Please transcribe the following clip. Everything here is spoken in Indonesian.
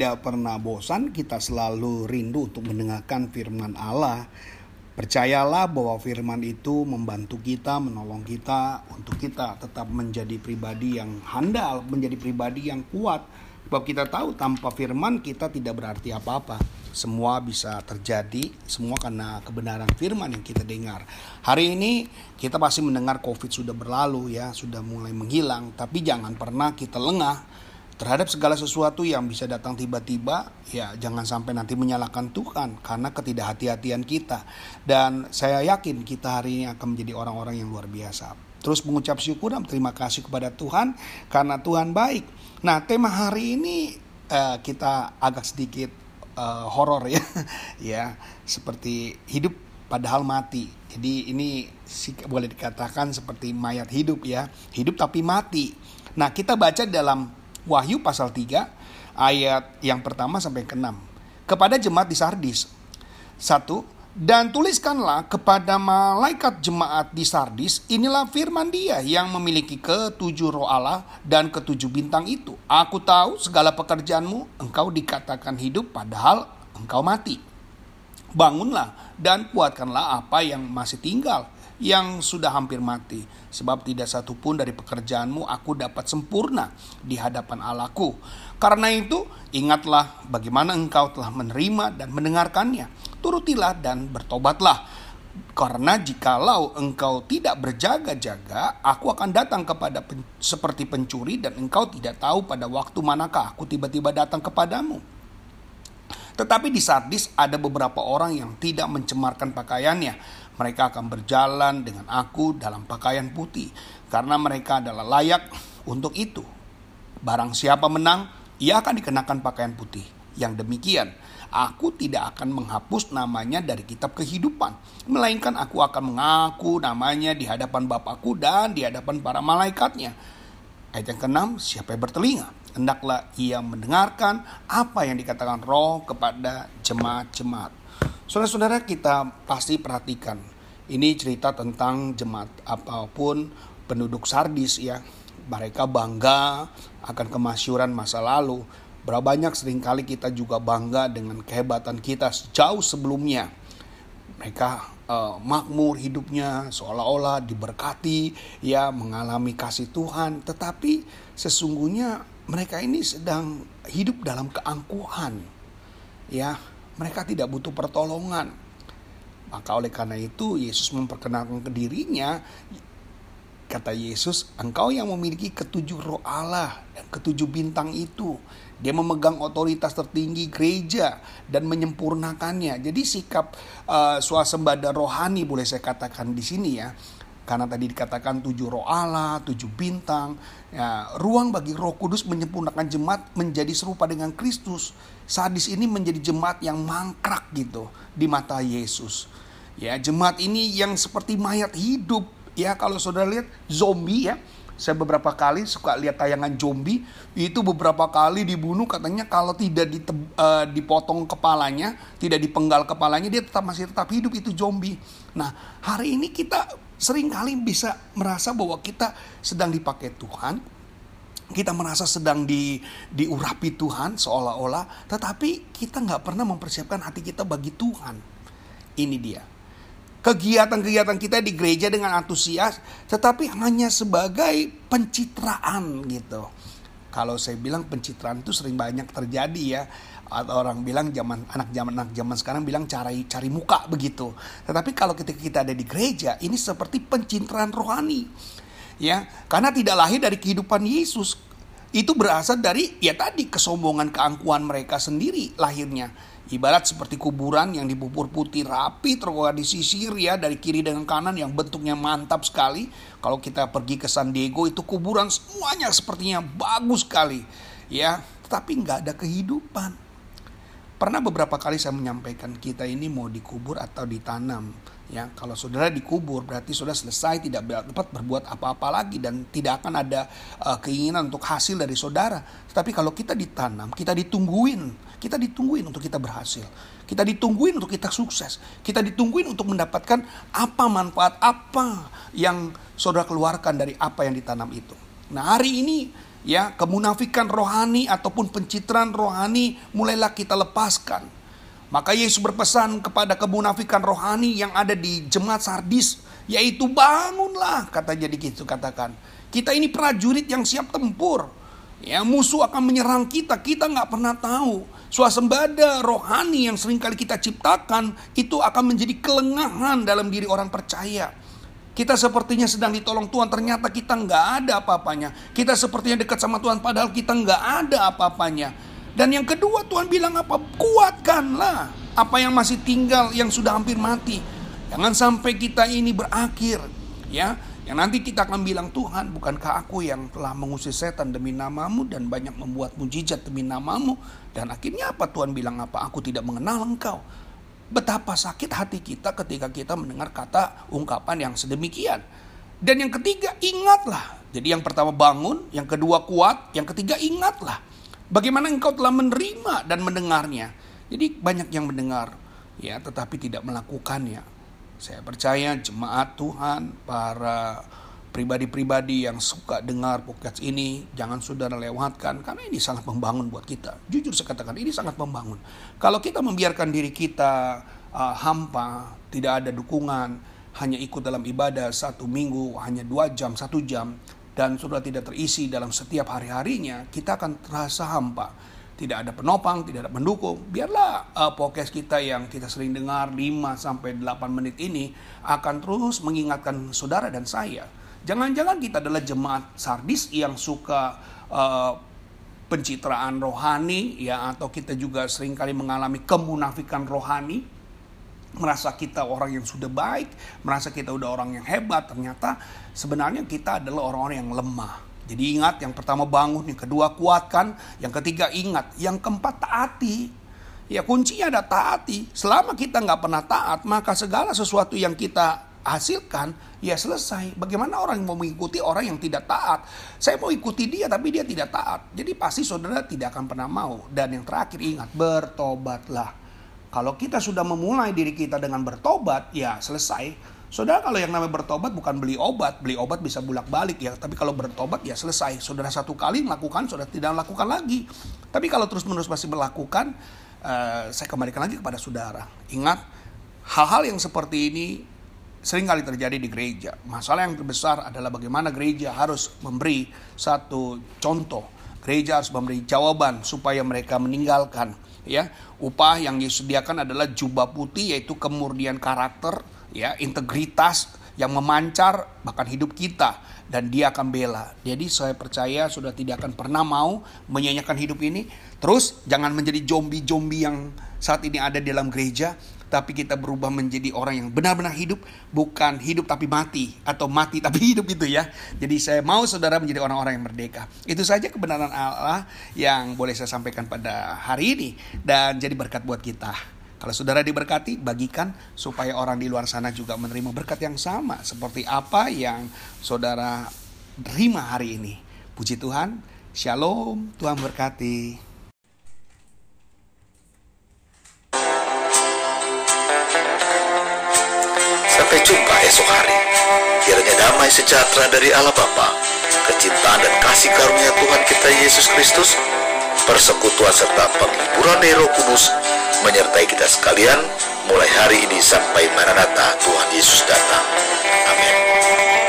tidak pernah bosan, kita selalu rindu untuk mendengarkan firman Allah. Percayalah bahwa firman itu membantu kita, menolong kita untuk kita tetap menjadi pribadi yang handal, menjadi pribadi yang kuat. Sebab kita tahu tanpa firman kita tidak berarti apa-apa. Semua bisa terjadi, semua karena kebenaran firman yang kita dengar. Hari ini kita pasti mendengar COVID sudah berlalu ya, sudah mulai menghilang, tapi jangan pernah kita lengah terhadap segala sesuatu yang bisa datang tiba-tiba, ya jangan sampai nanti menyalahkan Tuhan karena ketidakhati-hatian kita. Dan saya yakin kita hari ini akan menjadi orang-orang yang luar biasa. Terus mengucap syukur dan terima kasih kepada Tuhan karena Tuhan baik. Nah tema hari ini uh, kita agak sedikit uh, horor ya, ya seperti hidup padahal mati. Jadi ini boleh dikatakan seperti mayat hidup ya, hidup tapi mati. Nah kita baca dalam Wahyu pasal 3 ayat yang pertama sampai ke-6. Kepada jemaat di Sardis. Satu, dan tuliskanlah kepada malaikat jemaat di Sardis, inilah firman dia yang memiliki ketujuh roh Allah dan ketujuh bintang itu. Aku tahu segala pekerjaanmu, engkau dikatakan hidup padahal engkau mati. Bangunlah dan kuatkanlah apa yang masih tinggal, yang sudah hampir mati. Sebab tidak satu pun dari pekerjaanmu aku dapat sempurna di hadapan Allahku. Karena itu, ingatlah bagaimana engkau telah menerima dan mendengarkannya. Turutilah dan bertobatlah. Karena jikalau engkau tidak berjaga-jaga, aku akan datang kepada pen, seperti pencuri dan engkau tidak tahu pada waktu manakah aku tiba-tiba datang kepadamu. Tetapi di Sardis ada beberapa orang yang tidak mencemarkan pakaiannya. Mereka akan berjalan dengan aku dalam pakaian putih karena mereka adalah layak untuk itu. Barang siapa menang, ia akan dikenakan pakaian putih. Yang demikian, aku tidak akan menghapus namanya dari kitab kehidupan, melainkan aku akan mengaku namanya di hadapan Bapakku dan di hadapan para malaikatnya. Ayat yang keenam, siapa yang bertelinga, hendaklah ia mendengarkan apa yang dikatakan roh kepada jemaat-jemaat. Saudara-saudara kita pasti perhatikan ini cerita tentang jemaat apa pun penduduk Sardis ya. Mereka bangga akan kemasyuran masa lalu. Berapa banyak sering kali kita juga bangga dengan kehebatan kita jauh sebelumnya. Mereka uh, makmur hidupnya seolah-olah diberkati ya mengalami kasih Tuhan tetapi sesungguhnya mereka ini sedang hidup dalam keangkuhan. Ya, mereka tidak butuh pertolongan. Maka oleh karena itu Yesus memperkenalkan ke dirinya kata Yesus, engkau yang memiliki ketujuh roh Allah dan ketujuh bintang itu. Dia memegang otoritas tertinggi gereja dan menyempurnakannya. Jadi sikap uh, swasembada rohani boleh saya katakan di sini ya karena tadi dikatakan tujuh roh Allah, tujuh bintang, ya, ruang bagi roh kudus menyempurnakan jemaat menjadi serupa dengan Kristus. Sadis ini menjadi jemaat yang mangkrak gitu di mata Yesus. Ya, jemaat ini yang seperti mayat hidup. Ya, kalau saudara lihat zombie ya, saya beberapa kali suka lihat tayangan zombie itu beberapa kali dibunuh katanya kalau tidak uh, dipotong kepalanya tidak dipenggal kepalanya dia tetap masih tetap hidup itu zombie nah hari ini kita sering kali bisa merasa bahwa kita sedang dipakai Tuhan, kita merasa sedang di, diurapi Tuhan seolah-olah, tetapi kita nggak pernah mempersiapkan hati kita bagi Tuhan. Ini dia. Kegiatan-kegiatan kita di gereja dengan antusias, tetapi hanya sebagai pencitraan gitu. Kalau saya bilang pencitraan itu sering banyak terjadi ya atau orang bilang zaman anak zaman anak zaman sekarang bilang cari cari muka begitu. Tetapi kalau ketika kita ada di gereja ini seperti pencitraan rohani. Ya, karena tidak lahir dari kehidupan Yesus. Itu berasal dari ya tadi kesombongan keangkuhan mereka sendiri lahirnya. Ibarat seperti kuburan yang dibubur putih rapi terorganisir ya dari kiri dengan kanan yang bentuknya mantap sekali. Kalau kita pergi ke San Diego itu kuburan semuanya sepertinya bagus sekali. Ya, tetapi nggak ada kehidupan Pernah beberapa kali saya menyampaikan kita ini mau dikubur atau ditanam. Ya, kalau saudara dikubur berarti sudah selesai tidak dapat berbuat apa-apa lagi dan tidak akan ada uh, keinginan untuk hasil dari saudara. Tetapi kalau kita ditanam, kita ditungguin, kita ditungguin untuk kita berhasil. Kita ditungguin untuk kita sukses. Kita ditungguin untuk mendapatkan apa manfaat apa yang saudara keluarkan dari apa yang ditanam itu. Nah, hari ini ya kemunafikan rohani ataupun pencitraan rohani mulailah kita lepaskan. Maka Yesus berpesan kepada kemunafikan rohani yang ada di jemaat Sardis, yaitu bangunlah, kata jadi gitu katakan. Kita ini prajurit yang siap tempur. Ya, musuh akan menyerang kita, kita nggak pernah tahu. Suasembada rohani yang sering kali kita ciptakan itu akan menjadi kelengahan dalam diri orang percaya. Kita sepertinya sedang ditolong Tuhan, ternyata kita nggak ada apa-apanya. Kita sepertinya dekat sama Tuhan, padahal kita nggak ada apa-apanya. Dan yang kedua Tuhan bilang apa? Kuatkanlah apa yang masih tinggal, yang sudah hampir mati. Jangan sampai kita ini berakhir, ya. Yang nanti kita akan bilang Tuhan, bukankah aku yang telah mengusir setan demi namamu dan banyak membuat mujizat demi namamu? Dan akhirnya apa Tuhan bilang apa? Aku tidak mengenal engkau. Betapa sakit hati kita ketika kita mendengar kata ungkapan yang sedemikian. Dan yang ketiga, ingatlah. Jadi yang pertama bangun, yang kedua kuat, yang ketiga ingatlah. Bagaimana engkau telah menerima dan mendengarnya. Jadi banyak yang mendengar, ya, tetapi tidak melakukannya. Saya percaya jemaat Tuhan, para pribadi-pribadi yang suka dengar podcast ini jangan saudara lewatkan karena ini sangat membangun buat kita. Jujur saya katakan ini sangat membangun. Kalau kita membiarkan diri kita uh, hampa, tidak ada dukungan, hanya ikut dalam ibadah satu minggu hanya dua jam satu jam dan sudah tidak terisi dalam setiap hari-harinya, kita akan terasa hampa. Tidak ada penopang, tidak ada pendukung. Biarlah uh, podcast kita yang kita sering dengar 5 sampai 8 menit ini akan terus mengingatkan saudara dan saya Jangan-jangan kita adalah jemaat sardis yang suka uh, pencitraan rohani ya atau kita juga sering kali mengalami kemunafikan rohani merasa kita orang yang sudah baik, merasa kita udah orang yang hebat, ternyata sebenarnya kita adalah orang-orang yang lemah. Jadi ingat yang pertama bangun, yang kedua kuatkan, yang ketiga ingat, yang keempat taati. Ya kuncinya ada taati. Selama kita nggak pernah taat, maka segala sesuatu yang kita hasilkan, ya selesai. Bagaimana orang mau mengikuti orang yang tidak taat? Saya mau ikuti dia tapi dia tidak taat. Jadi pasti saudara tidak akan pernah mau. Dan yang terakhir ingat, bertobatlah. Kalau kita sudah memulai diri kita dengan bertobat, ya selesai. Saudara kalau yang namanya bertobat bukan beli obat, beli obat bisa bulak balik ya. Tapi kalau bertobat ya selesai. Saudara satu kali melakukan, saudara tidak melakukan lagi. Tapi kalau terus menerus masih melakukan, uh, saya kembalikan lagi kepada saudara. Ingat, hal-hal yang seperti ini sering kali terjadi di gereja. Masalah yang terbesar adalah bagaimana gereja harus memberi satu contoh. Gereja harus memberi jawaban supaya mereka meninggalkan ya. Upah yang disediakan adalah jubah putih yaitu kemurnian karakter, ya, integritas yang memancar bahkan hidup kita dan dia akan bela. Jadi saya percaya sudah tidak akan pernah mau menyanyikan hidup ini. Terus jangan menjadi zombie-zombie yang saat ini ada di dalam gereja, tapi kita berubah menjadi orang yang benar-benar hidup, bukan hidup tapi mati atau mati tapi hidup itu ya. Jadi saya mau saudara menjadi orang-orang yang merdeka. Itu saja kebenaran Allah yang boleh saya sampaikan pada hari ini dan jadi berkat buat kita. Kalau saudara diberkati, bagikan supaya orang di luar sana juga menerima berkat yang sama seperti apa yang saudara terima hari ini. Puji Tuhan, Shalom, Tuhan berkati. Damai sejahtera dari Allah Bapa, kecintaan dan kasih karunia Tuhan kita Yesus Kristus, persekutuan serta penghiburan dari Roh Kudus menyertai kita sekalian mulai hari ini sampai Maranatha Tuhan Yesus datang. Amin.